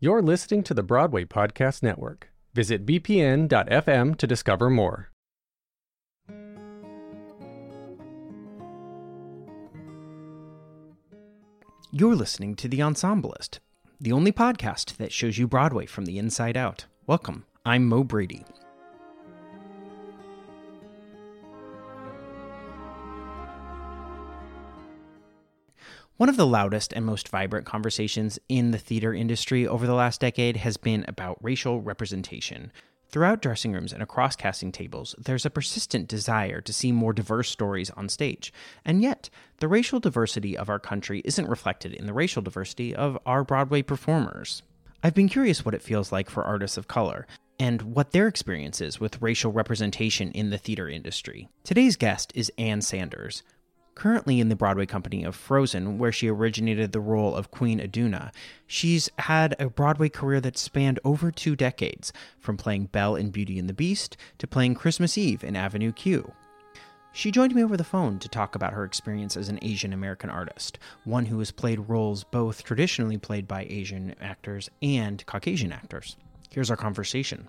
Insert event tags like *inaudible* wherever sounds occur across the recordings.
You're listening to the Broadway Podcast Network. Visit bpn.fm to discover more. You're listening to The Ensemblist, the only podcast that shows you Broadway from the inside out. Welcome. I'm Mo Brady. One of the loudest and most vibrant conversations in the theater industry over the last decade has been about racial representation. Throughout dressing rooms and across casting tables, there's a persistent desire to see more diverse stories on stage. And yet, the racial diversity of our country isn't reflected in the racial diversity of our Broadway performers. I've been curious what it feels like for artists of color and what their experience is with racial representation in the theater industry. Today's guest is Ann Sanders. Currently in the Broadway company of Frozen, where she originated the role of Queen Iduna, she's had a Broadway career that spanned over two decades, from playing Belle in Beauty and the Beast to playing Christmas Eve in Avenue Q. She joined me over the phone to talk about her experience as an Asian American artist, one who has played roles both traditionally played by Asian actors and Caucasian actors. Here's our conversation.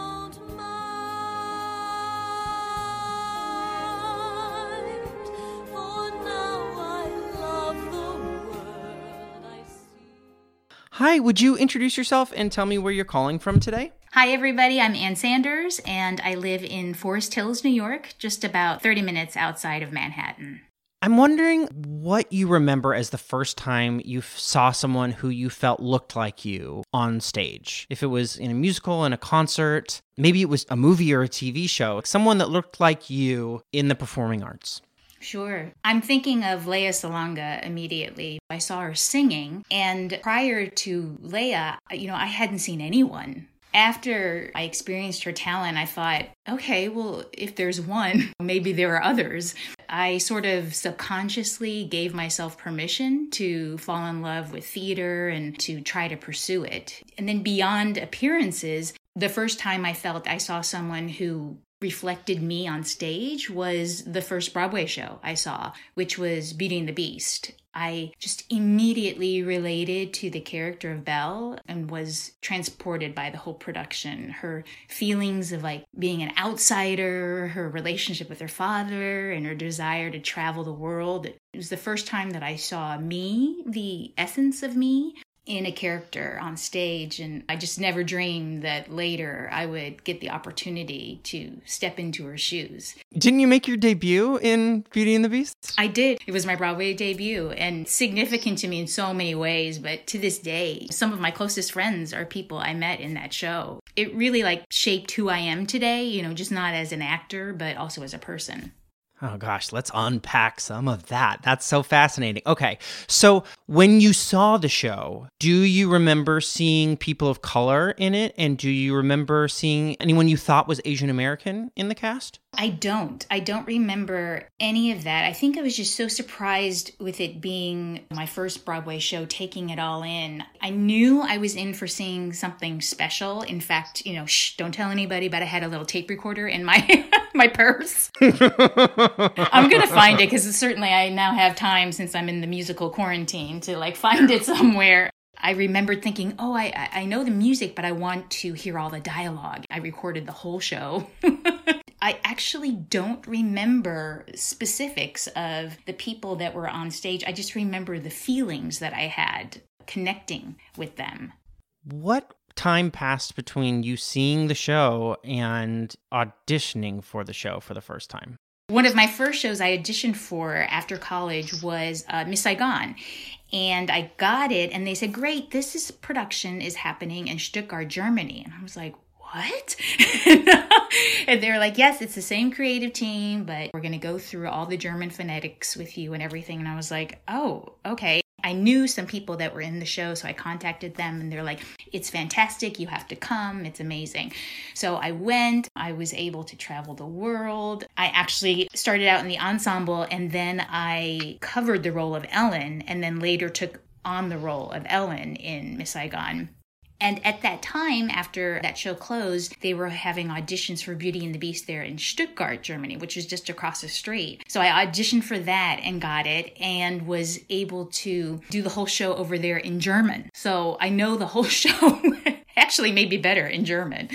Hi, would you introduce yourself and tell me where you're calling from today? Hi, everybody. I'm Ann Sanders, and I live in Forest Hills, New York, just about 30 minutes outside of Manhattan. I'm wondering what you remember as the first time you f- saw someone who you felt looked like you on stage. If it was in a musical, in a concert, maybe it was a movie or a TV show, someone that looked like you in the performing arts. Sure. I'm thinking of Lea Salonga immediately. I saw her singing, and prior to Leia, you know, I hadn't seen anyone. After I experienced her talent, I thought, okay, well, if there's one, *laughs* maybe there are others. I sort of subconsciously gave myself permission to fall in love with theater and to try to pursue it. And then beyond appearances, the first time I felt I saw someone who reflected me on stage was the first Broadway show I saw, which was Beauty and the Beast. I just immediately related to the character of Belle and was transported by the whole production. Her feelings of like being an outsider, her relationship with her father, and her desire to travel the world. It was the first time that I saw me, the essence of me, in a character on stage and I just never dreamed that later I would get the opportunity to step into her shoes. Didn't you make your debut in Beauty and the Beast? I did. It was my Broadway debut and significant to me in so many ways, but to this day, some of my closest friends are people I met in that show. It really like shaped who I am today, you know, just not as an actor, but also as a person. Oh gosh, let's unpack some of that. That's so fascinating. Okay, so when you saw the show, do you remember seeing people of color in it? And do you remember seeing anyone you thought was Asian American in the cast? I don't. I don't remember any of that. I think I was just so surprised with it being my first Broadway show, taking it all in. I knew I was in for seeing something special. In fact, you know, shh, don't tell anybody, but I had a little tape recorder in my *laughs* my purse. I'm gonna find it because certainly I now have time since I'm in the musical quarantine to like find it somewhere. I remembered thinking, oh, I, I know the music, but I want to hear all the dialogue. I recorded the whole show. *laughs* I actually don't remember specifics of the people that were on stage. I just remember the feelings that I had connecting with them. What time passed between you seeing the show and auditioning for the show for the first time? One of my first shows I auditioned for after college was uh, Miss Saigon. And I got it, and they said, Great, this is production is happening in Stuttgart, Germany. And I was like, what? *laughs* and they're like, yes, it's the same creative team, but we're going to go through all the German phonetics with you and everything. And I was like, oh, okay. I knew some people that were in the show, so I contacted them and they're like, it's fantastic. You have to come. It's amazing. So I went. I was able to travel the world. I actually started out in the ensemble and then I covered the role of Ellen and then later took on the role of Ellen in Miss Saigon. And at that time, after that show closed, they were having auditions for Beauty and the Beast there in Stuttgart, Germany, which was just across the street. So I auditioned for that and got it and was able to do the whole show over there in German. So I know the whole *laughs* show. Actually maybe better in German.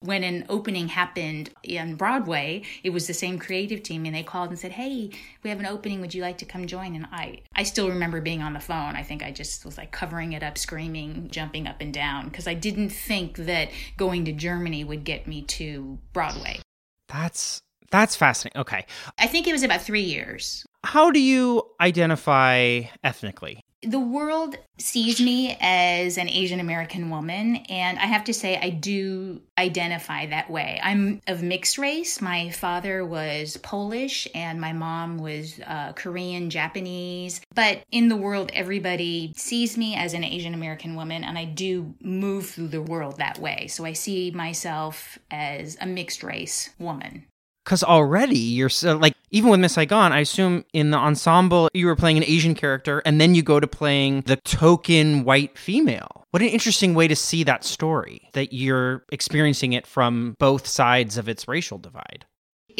When an opening happened in Broadway, it was the same creative team and they called and said, "Hey, we have an opening. Would you like to come join?" And I I still remember being on the phone. I think I just was like covering it up, screaming, jumping up and down because I didn't think that going to Germany would get me to Broadway. That's that's fascinating. Okay. I think it was about 3 years. How do you identify ethnically? The world sees me as an Asian American woman, and I have to say, I do identify that way. I'm of mixed race. My father was Polish, and my mom was uh, Korean, Japanese. But in the world, everybody sees me as an Asian American woman, and I do move through the world that way. So I see myself as a mixed race woman because already you're so like even with Miss Saigon, I assume in the ensemble you were playing an Asian character, and then you go to playing the token white female. What an interesting way to see that story that you're experiencing it from both sides of its racial divide.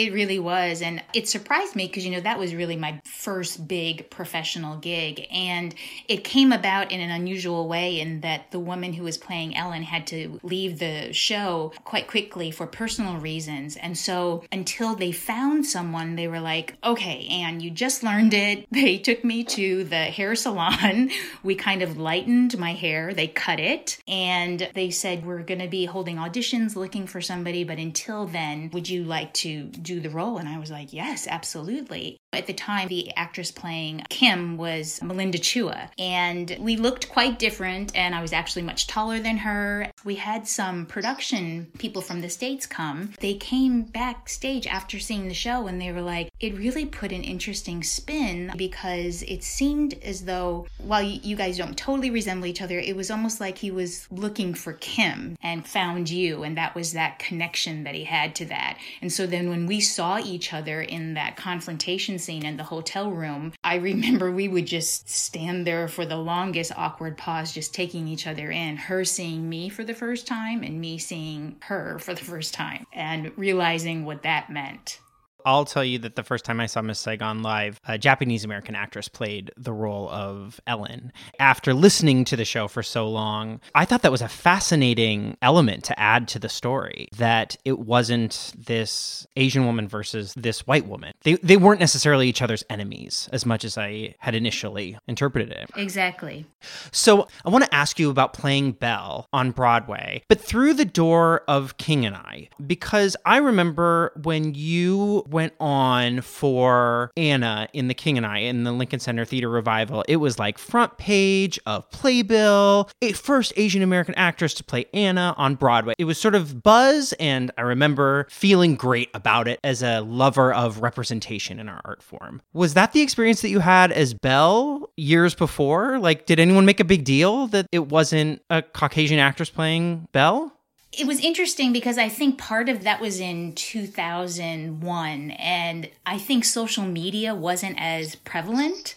It really was. And it surprised me because, you know, that was really my first big professional gig. And it came about in an unusual way in that the woman who was playing Ellen had to leave the show quite quickly for personal reasons. And so until they found someone, they were like, okay, Ann, you just learned it. *laughs* They took me to the hair salon. *laughs* We kind of lightened my hair, they cut it. And they said, we're going to be holding auditions looking for somebody. But until then, would you like to do the role? And I was like, yes, absolutely. At the time, the actress playing Kim was Melinda Chua, and we looked quite different, and I was actually much taller than her. We had some production people from the States come. They came backstage after seeing the show, and they were like, it really put an interesting spin because it seemed as though, while you guys don't totally resemble each other, it was almost like he was looking for Kim and found you, and that was that connection that he had to that. And so then when we saw each other in that confrontation scene in the hotel room, I remember we would just stand there for the longest awkward pause, just taking each other in. Her seeing me for the first time and me seeing her for the first time and realizing what that meant. I'll tell you that the first time I saw Miss Saigon live, a Japanese American actress played the role of Ellen. After listening to the show for so long, I thought that was a fascinating element to add to the story that it wasn't this Asian woman versus this white woman. They, they weren't necessarily each other's enemies as much as I had initially interpreted it. Exactly. So I want to ask you about playing Belle on Broadway, but through the door of King and I, because I remember when you went on for Anna in The King and I in the Lincoln Center Theater Revival, it was like front page of Playbill, a first Asian American actress to play Anna on Broadway. It was sort of buzz, and I remember feeling great about it as a lover of representation in our art form. Was that the experience that you had as Belle years before? Like, did anyone make a big deal that it wasn't a Caucasian actress playing Belle? It was interesting because I think part of that was in 2001, and I think social media wasn't as prevalent.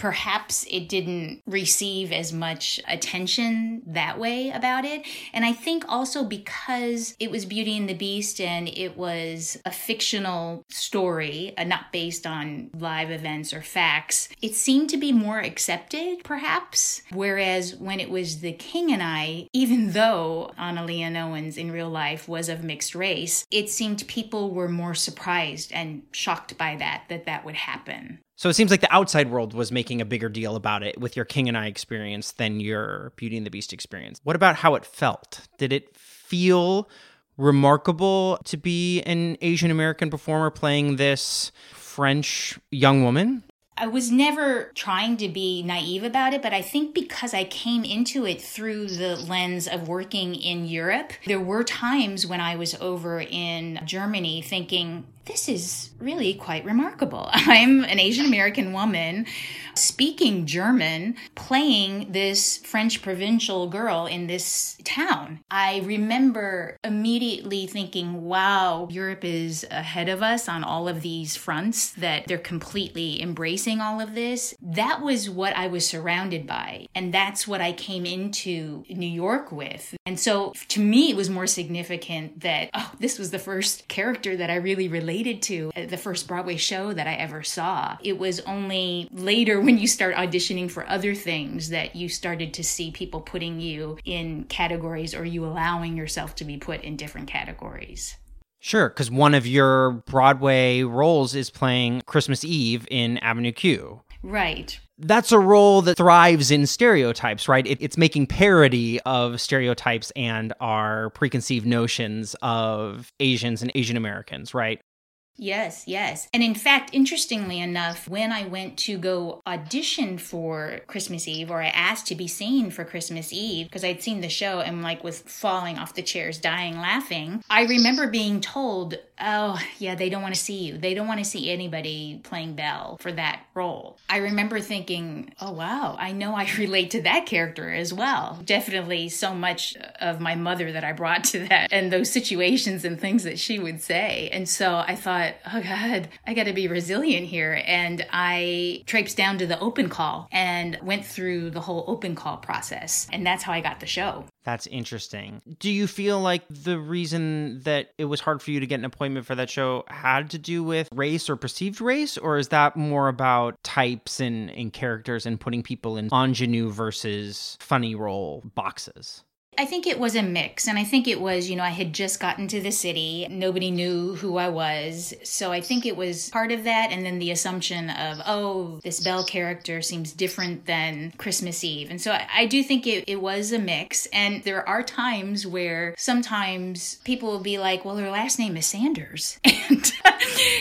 Perhaps it didn't receive as much attention that way about it. And I think also because it was Beauty and the Beast and it was a fictional story, uh, not based on live events or facts, it seemed to be more accepted, perhaps. Whereas when it was The King and I, even though Anna Leonowens in real life was of mixed race, it seemed people were more surprised and shocked by that, that that would happen. So it seems like the outside world was making a bigger deal about it with your King and I experience than your Beauty and the Beast experience. What about how it felt? Did it feel remarkable to be an Asian American performer playing this French young woman? I was never trying to be naive about it, but I think because I came into it through the lens of working in Europe, there were times when I was over in Germany thinking, this is really quite remarkable. *laughs* I'm an Asian American woman speaking German, playing this French provincial girl in this town. I remember immediately thinking, wow, Europe is ahead of us on all of these fronts, that they're completely embracing all of this. That was what I was surrounded by. And that's what I came into New York with. And so to me, it was more significant that, oh, this was the first character that I really related to, uh, the first Broadway show that I ever saw. It was only later *laughs* when you start auditioning for other things that you started to see people putting you in categories or you allowing yourself to be put in different categories. Sure, because one of your Broadway roles is playing Christmas Eve in Avenue Q. Right. That's a role that thrives in stereotypes, right? It, it's making parody of stereotypes and our preconceived notions of Asians and Asian Americans, right? Yes, yes. And in fact, interestingly enough, when I went to go audition for Christmas Eve, or I asked to be seen for Christmas Eve, because I'd seen the show and like was falling off the chairs, dying laughing, I remember being told, oh, yeah, they don't want to see you. They don't want to see anybody playing Belle for that role. I remember thinking, oh, wow, I know I *laughs* relate to that character as well. Definitely so much of my mother that I brought to that and those situations and things that she would say. And so I thought, oh God, I got to be resilient here. And I traipsed down to the open call and went through the whole open call process. And that's how I got the show. That's interesting. Do you feel like the reason that it was hard for you to get an appointment for that show had to do with race or perceived race, or is that more about types and, and characters and putting people in ingenue versus funny role boxes? I think it was a mix. And I think it was, you know, I had just gotten to the city. Nobody knew who I was. So I think it was part of that. And then the assumption of, oh, this Belle character seems different than Christmas Eve. And so I, I do think it, it was a mix. And there are times where sometimes people will be like, well, her last name is Sanders. *laughs* And,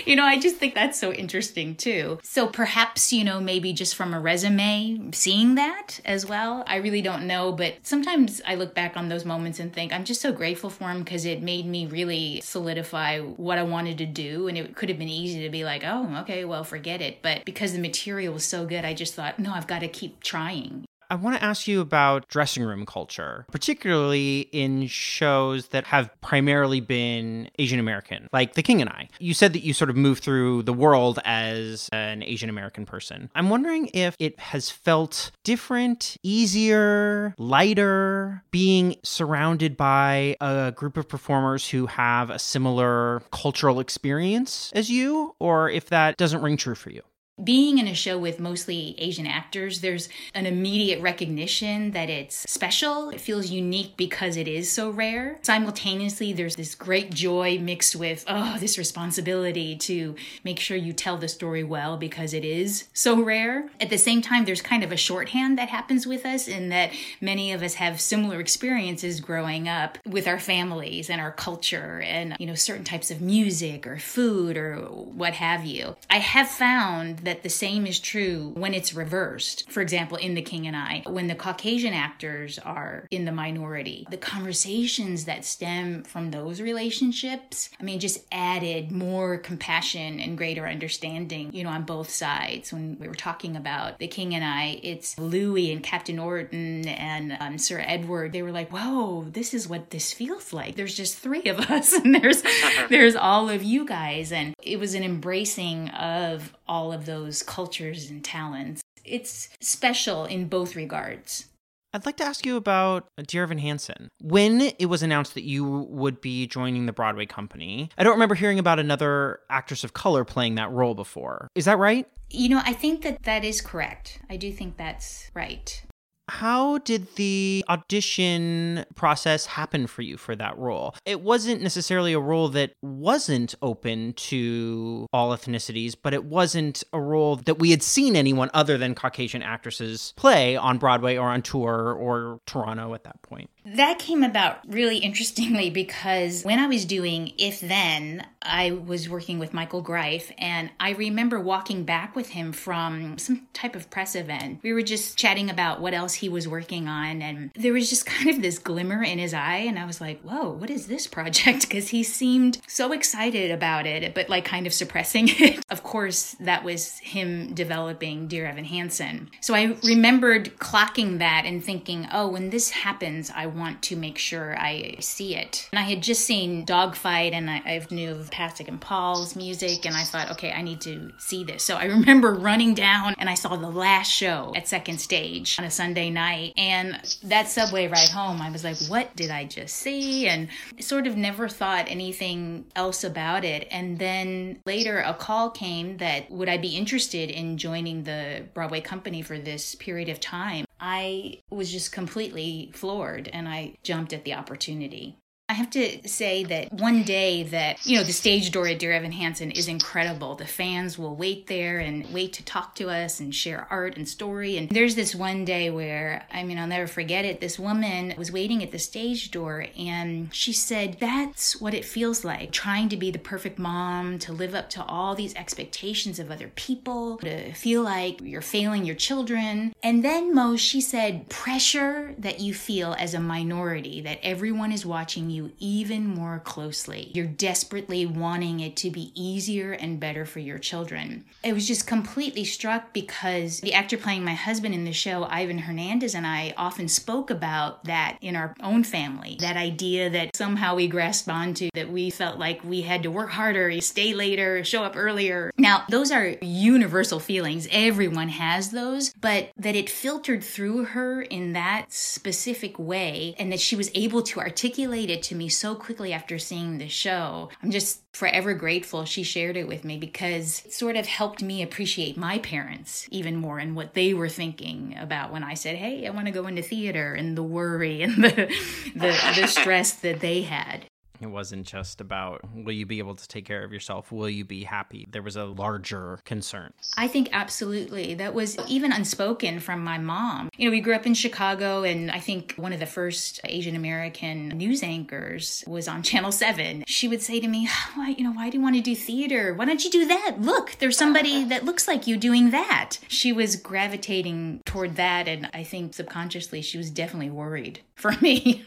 you know, I just think that's so interesting too. So perhaps, you know, maybe just from a resume, seeing that as well. I really don't know. But sometimes I look back on those moments and think I'm just so grateful for them because it made me really solidify what I wanted to do. And it could have been easy to be like, oh, okay, well, forget it. But because the material was so good, I just thought, no, I've got to keep trying. I want to ask you about dressing room culture, particularly in shows that have primarily been Asian American, like The King and I. You said that you sort of moved through the world as an Asian American person. I'm wondering if it has felt different, easier, lighter, being surrounded by a group of performers who have a similar cultural experience as you, or if that doesn't ring true for you being in a show with mostly Asian actors, there's an immediate recognition that it's special. It feels unique because it is so rare. Simultaneously, there's this great joy mixed with, oh, this responsibility to make sure you tell the story well because it is so rare. At the same time, there's kind of a shorthand that happens with us in that many of us have similar experiences growing up with our families and our culture and, you know, certain types of music or food or what have you. I have found that the same is true when it's reversed. For example, in The King and I, when the Caucasian actors are in the minority, the conversations that stem from those relationships, I mean, just added more compassion and greater understanding, you know, on both sides. When we were talking about The King and I, it's Louis and Captain Orton and um, Sir Edward. They were like, whoa, this is what this feels like. There's just three of us *laughs* and there's, there's all of you guys. And it was an embracing of all of those cultures and talents. It's special in both regards. I'd like to ask you about Dear Evan Hansen. When it was announced that you would be joining the Broadway company, I don't remember hearing about another actress of color playing that role before. Is that right? You know, I think that that is correct. I do think that's right. How did the audition process happen for you for that role? It wasn't necessarily a role that wasn't open to all ethnicities, but it wasn't a role that we had seen anyone other than Caucasian actresses play on Broadway or on tour or Toronto at that point. That came about really interestingly *laughs* because when I was doing If Then, I was working with Michael Greif, and I remember walking back with him from some type of press event. We were just chatting about what else he was working on, and there was just *laughs* kind of this glimmer in his eye, and I was like, whoa, what is this project? *laughs* Because he seemed so excited about it, but like kind of suppressing it. of course, that was him developing Dear Evan Hansen. So I remembered clocking that and thinking, oh, when this happens, I want to make sure I see it. And I had just seen Dogfight and I, I knew of Pasek and Paul's music, and I thought, okay, I need to see this. So I *laughs* remember running down and I saw the last show at Second Stage on a Sunday night. And that subway ride home, I was like, what did I just see? And sort of never thought anything else about it. And then later a call came that would I be interested in joining the Broadway company for this period of time? I was just completely floored and I jumped at the opportunity. I have to say that one day that, you know, the stage door at Dear Evan Hansen is incredible. The fans will wait there and wait to talk to us and share art and story. And there's this one day where, I mean, I'll never forget it. This woman was waiting at the stage door and she said, That's what it feels like trying to be the perfect mom, to live up to all these expectations of other people, to feel like you're failing your children. And then, Mo, she said, pressure that you feel as a minority, that everyone is watching you even more closely. You're desperately wanting it to be easier and better for your children. I was just completely struck because the actor playing my husband in the show, Ivan Hernandez, and I often spoke about that in our own family. That idea that somehow we grasped onto, that we felt like we had to work harder, stay later, show up earlier. Now, those are universal feelings. Everyone has those, but that it filtered through her in that specific way and that she was able to articulate it to me so quickly after seeing the show. I'm just forever grateful she shared it with me because it sort of helped me appreciate my parents even more and what they were thinking about when I said, "Hey, I want to go into theater," and the worry and the the, the *laughs* stress that they had. It wasn't just about will you be able to take care of yourself? Will you be happy? There was a larger concern. I think absolutely. That was even unspoken from my mom. You know, we grew up in Chicago, and I think one of the first Asian American news anchors was on *laughs* Channel 7. She would say to me, Why, you know, why do you want to do theater? Why don't you do that? Look, there's somebody *laughs* that looks like you doing that. She was gravitating toward that, and I think subconsciously she was definitely worried *laughs* for me.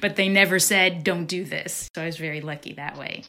But they never said, Don't do this. So I was very lucky that way.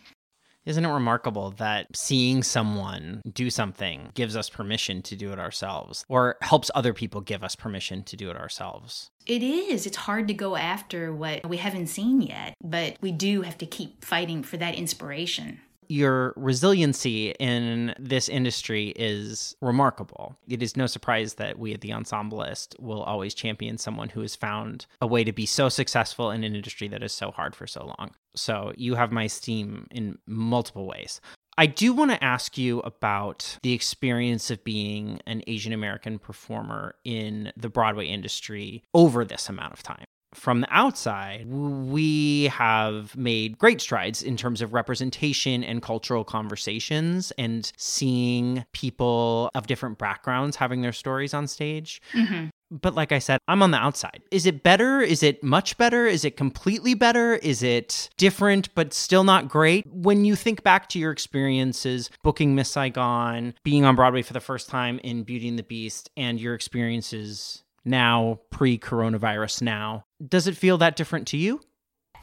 Isn't it remarkable that seeing someone do something gives us permission to do it ourselves or helps other people give us permission to do it ourselves? It is. It's hard to go after what we haven't seen yet, but we do have to keep fighting for that inspiration your resiliency in this industry is remarkable. It is no surprise that we at the Ensemblist will always champion someone who has found a way to be so successful in an industry that is so hard for so long. So you have my esteem in multiple ways. I do want to ask you about the experience of being an Asian American performer in the Broadway industry over this amount of time from the outside, we have made great strides in terms of representation and cultural conversations and seeing people of different backgrounds having their stories on stage. Mm-hmm. But like I said, I'm on the outside. Is it better? Is it much better? Is it completely better? Is it different but still not great? When you think back to your experiences booking Miss Saigon, being on Broadway for the first time in Beauty and the Beast, and your experiences now, pre coronavirus now, does it feel that different to you?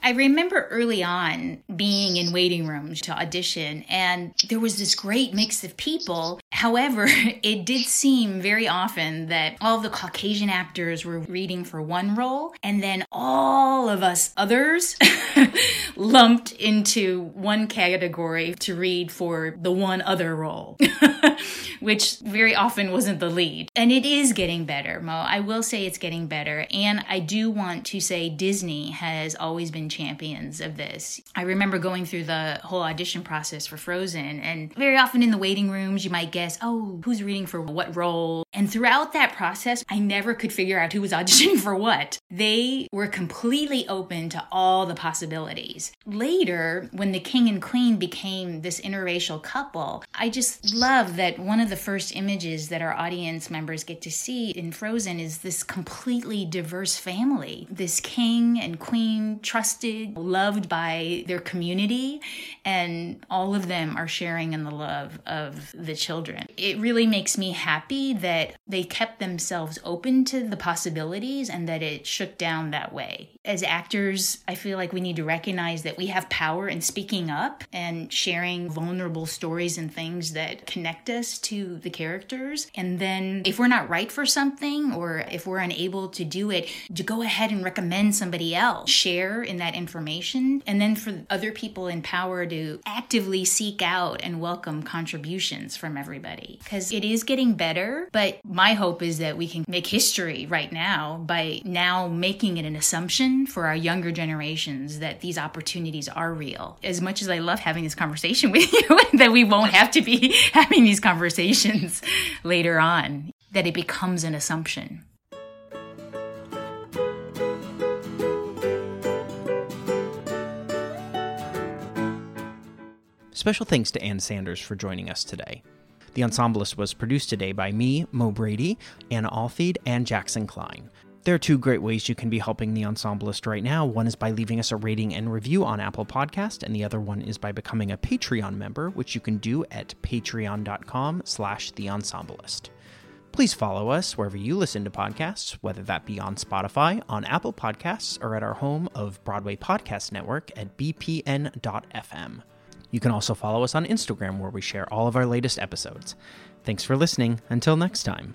I remember early on being in waiting rooms to audition, and there was this great mix of people. However, *laughs* it did seem very often that all the Caucasian actors were reading for one role, and then all of us others *laughs* lumped into one category to read for the one other role, *laughs* which very often wasn't the lead. And it is getting better, Mo. I will say it's getting better. And I do want to say Disney has always been champions of this. I remember going through the whole audition process for Frozen, and very often in the waiting rooms, you might guess, oh, who's reading for what role? And throughout that process, I never could figure out who was auditioning *laughs* for what. They were completely open to all the possibilities. Later, when the king and queen became this interracial couple, I just love that one of the first images that our audience members get to see in Frozen is this completely diverse family. This king and queen trusted loved by their community, and all of them are sharing in the love of the children. It really makes me happy that they kept themselves open to the possibilities and that it shook down that way. As actors, I feel like we need to recognize that we have power in speaking up and sharing vulnerable stories and things that connect us to the characters. And then if we're not right for something or if we're unable to do it, to go ahead and recommend somebody else, share in that information, and then for other people in power to actively seek out and welcome contributions from everybody. Because it is getting better, but my hope is that we can make history right now by now making it an assumption for our younger generations that these opportunities are real. As much as I love having this conversation *laughs* with you, *laughs* that we won't have to be *laughs* having these conversations later on, that it becomes an assumption. Special thanks to Ann Sanders for joining us today. The Ensemblist was produced today by me, Mo Brady, Anna Alfeed, and Jackson Klein. There are two great ways you can be helping the Ensemblist right now. One is by leaving us a rating and review on Apple Podcast, and the other one is by becoming a Patreon member, which you can do at patreon.com slash the Ensemblist. Please follow us wherever you listen to podcasts, whether that be on Spotify, on Apple Podcasts, or at our home of Broadway Podcast Network at bpn.fm. You can also follow us on Instagram where we share all of our latest episodes. Thanks for listening. Until next time.